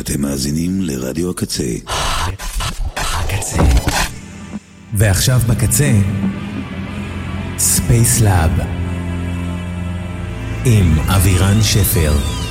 אתם מאזינים לרדיו הקצה. הקצה. ועכשיו בקצה, ספייס לאב עם אבירן שפר.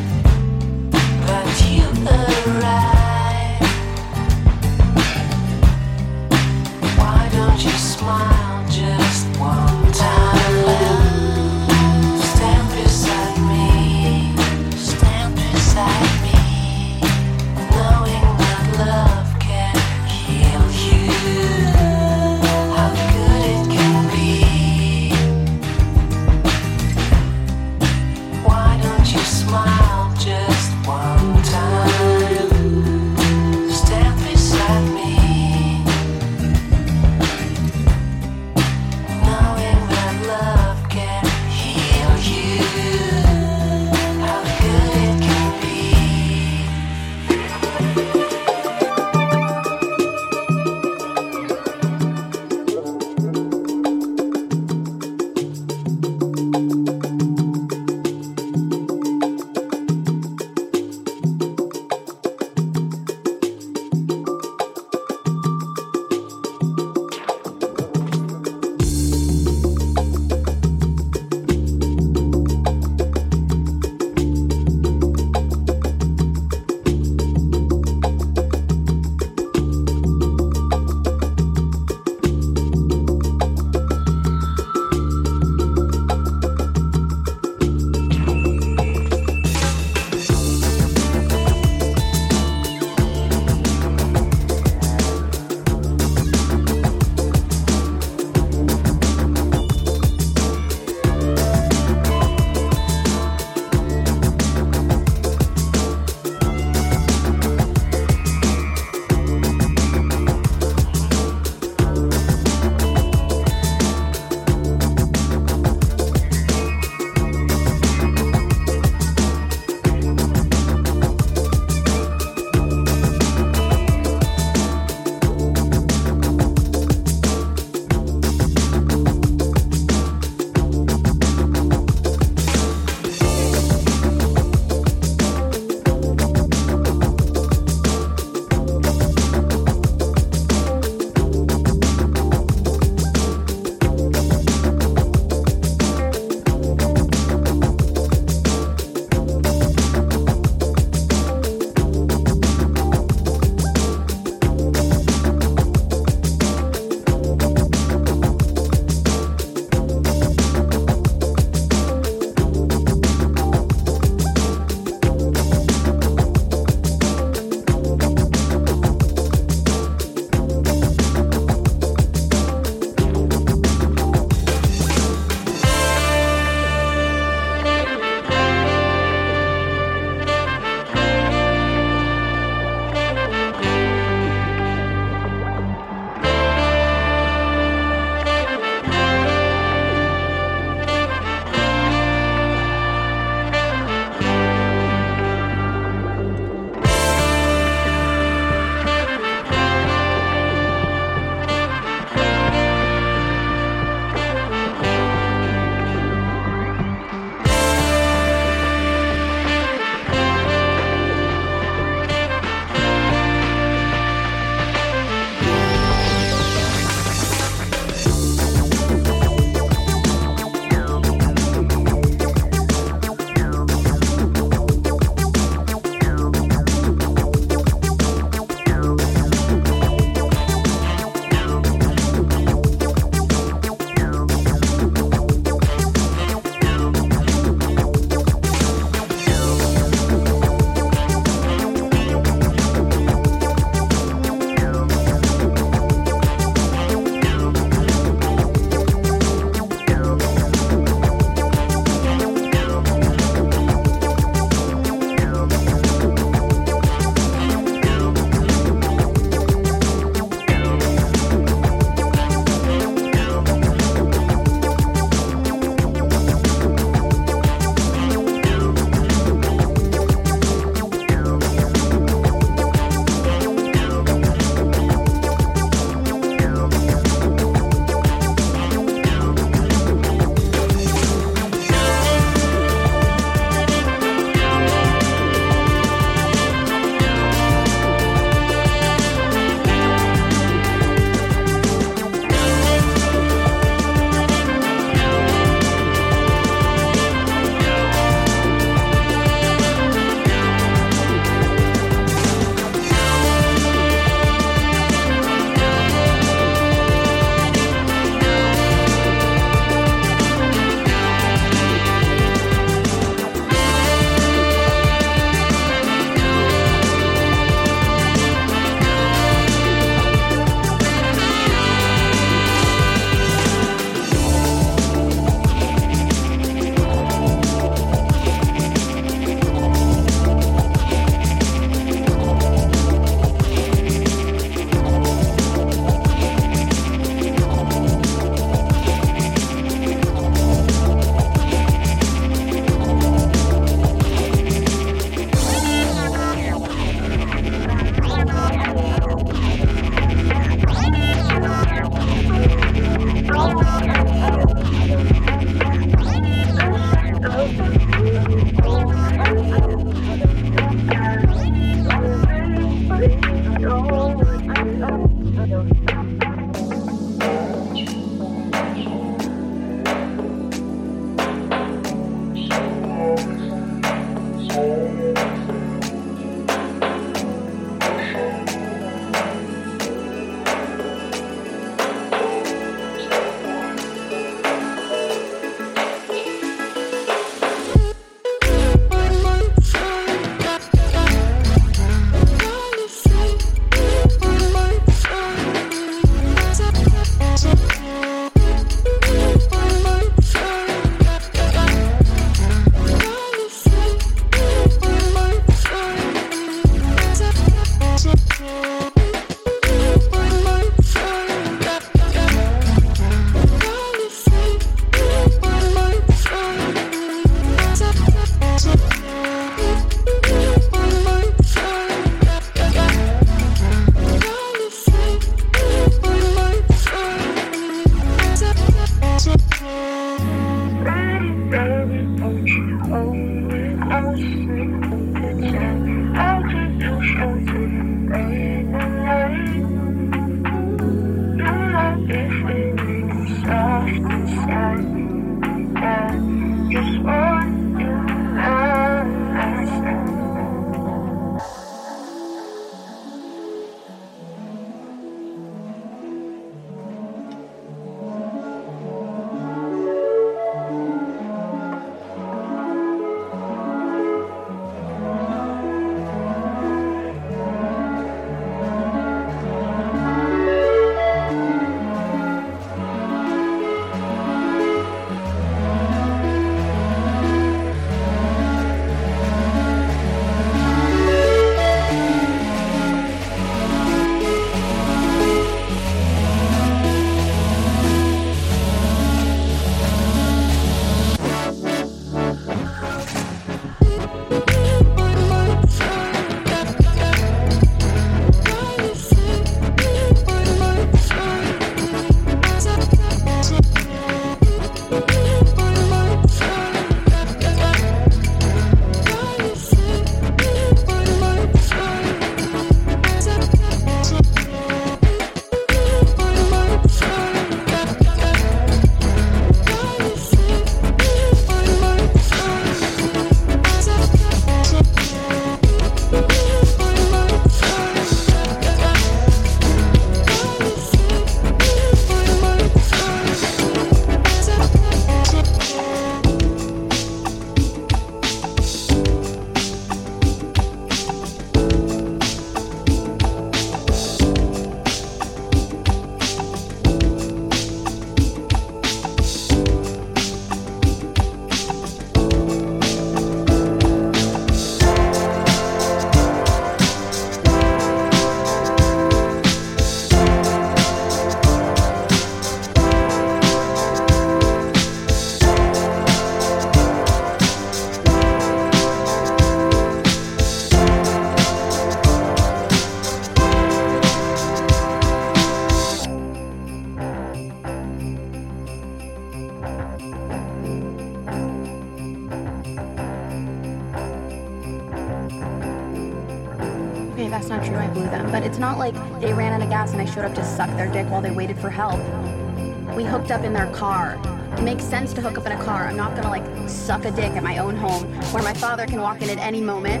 Hooked up in their car. It makes sense to hook up in a car. I'm not gonna like suck a dick at my own home where my father can walk in at any moment.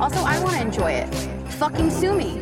Also, I wanna enjoy it. Fucking sue me.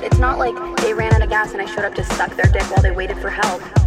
But it's not like they ran out of gas and I showed up to suck their dick while they waited for help.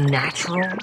Unnatural,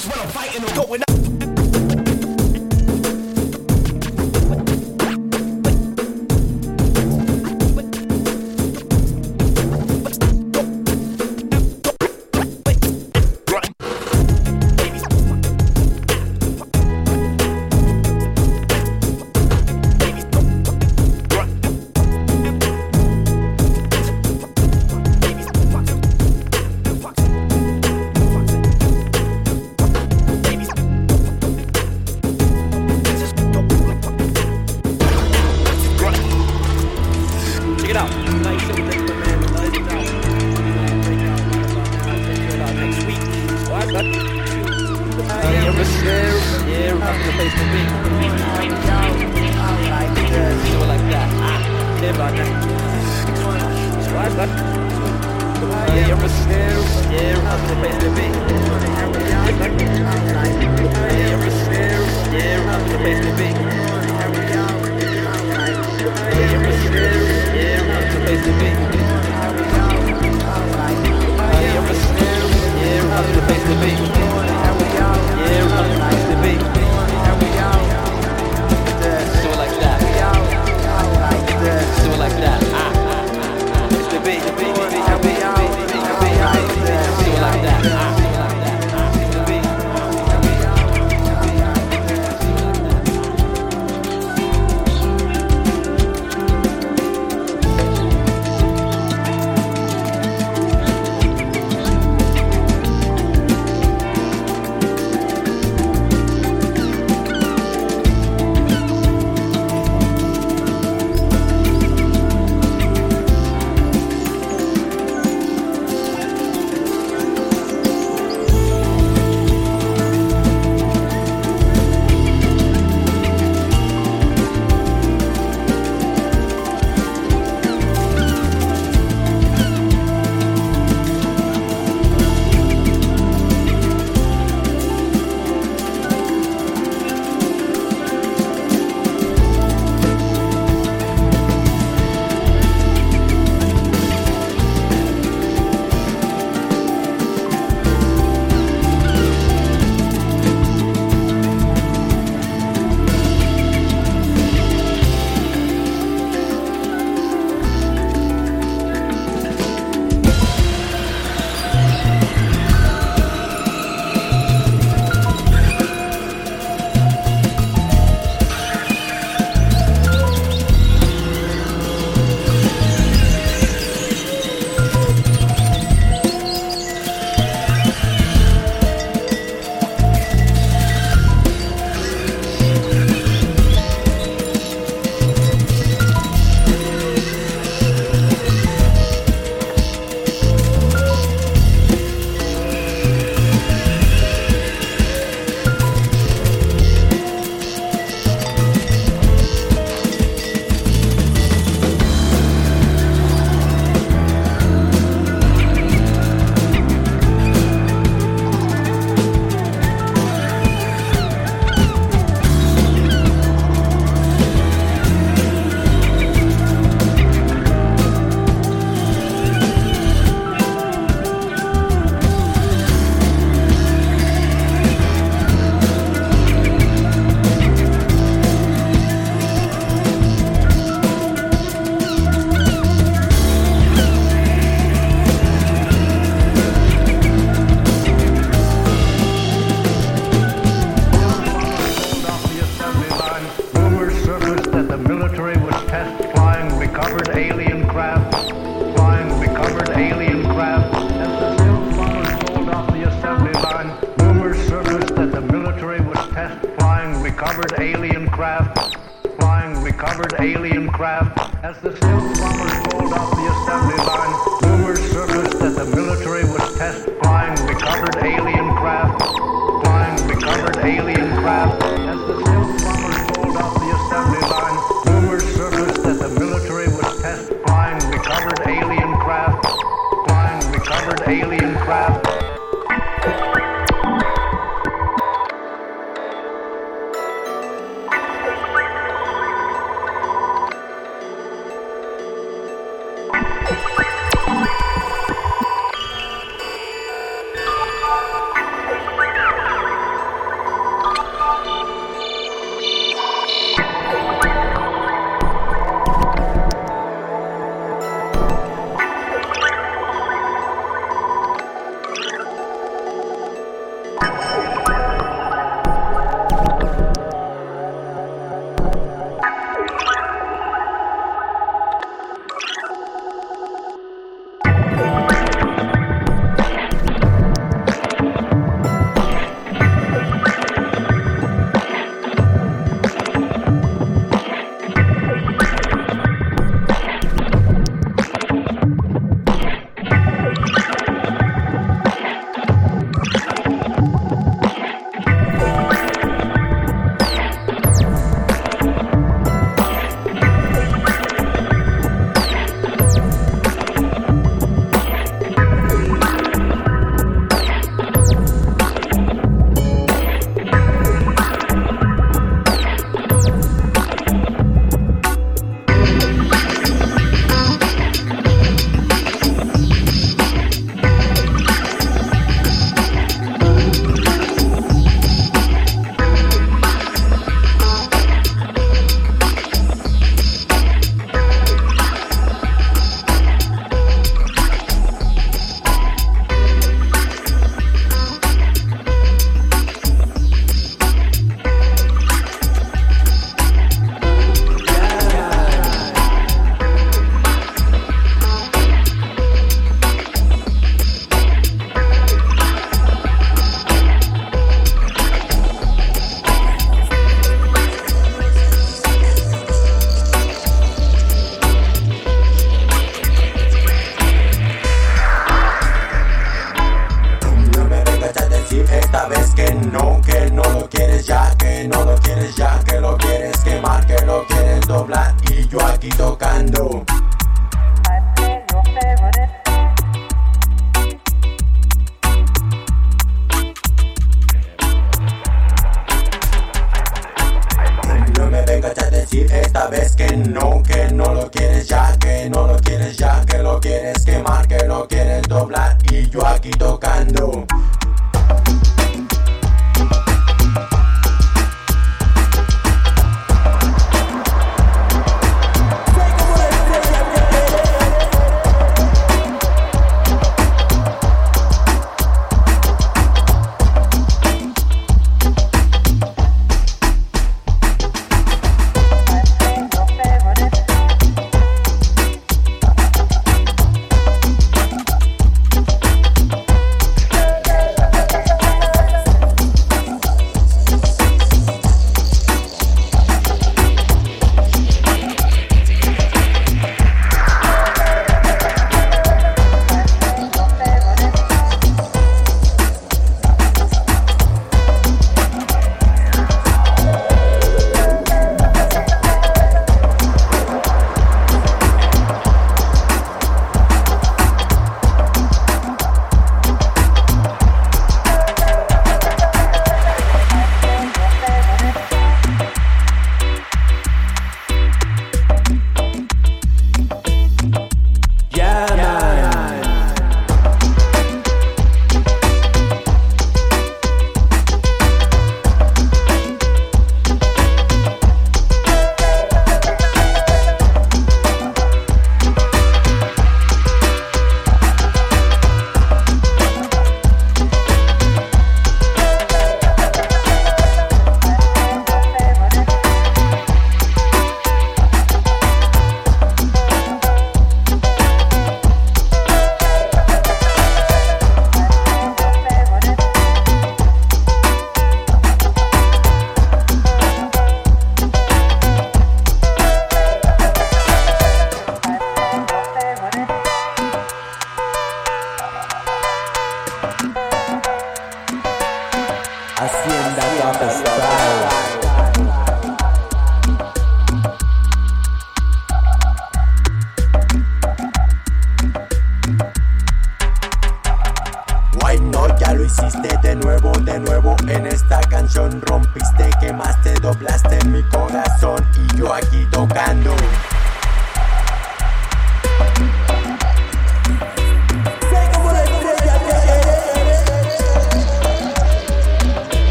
This what I'm fighting on. Going up.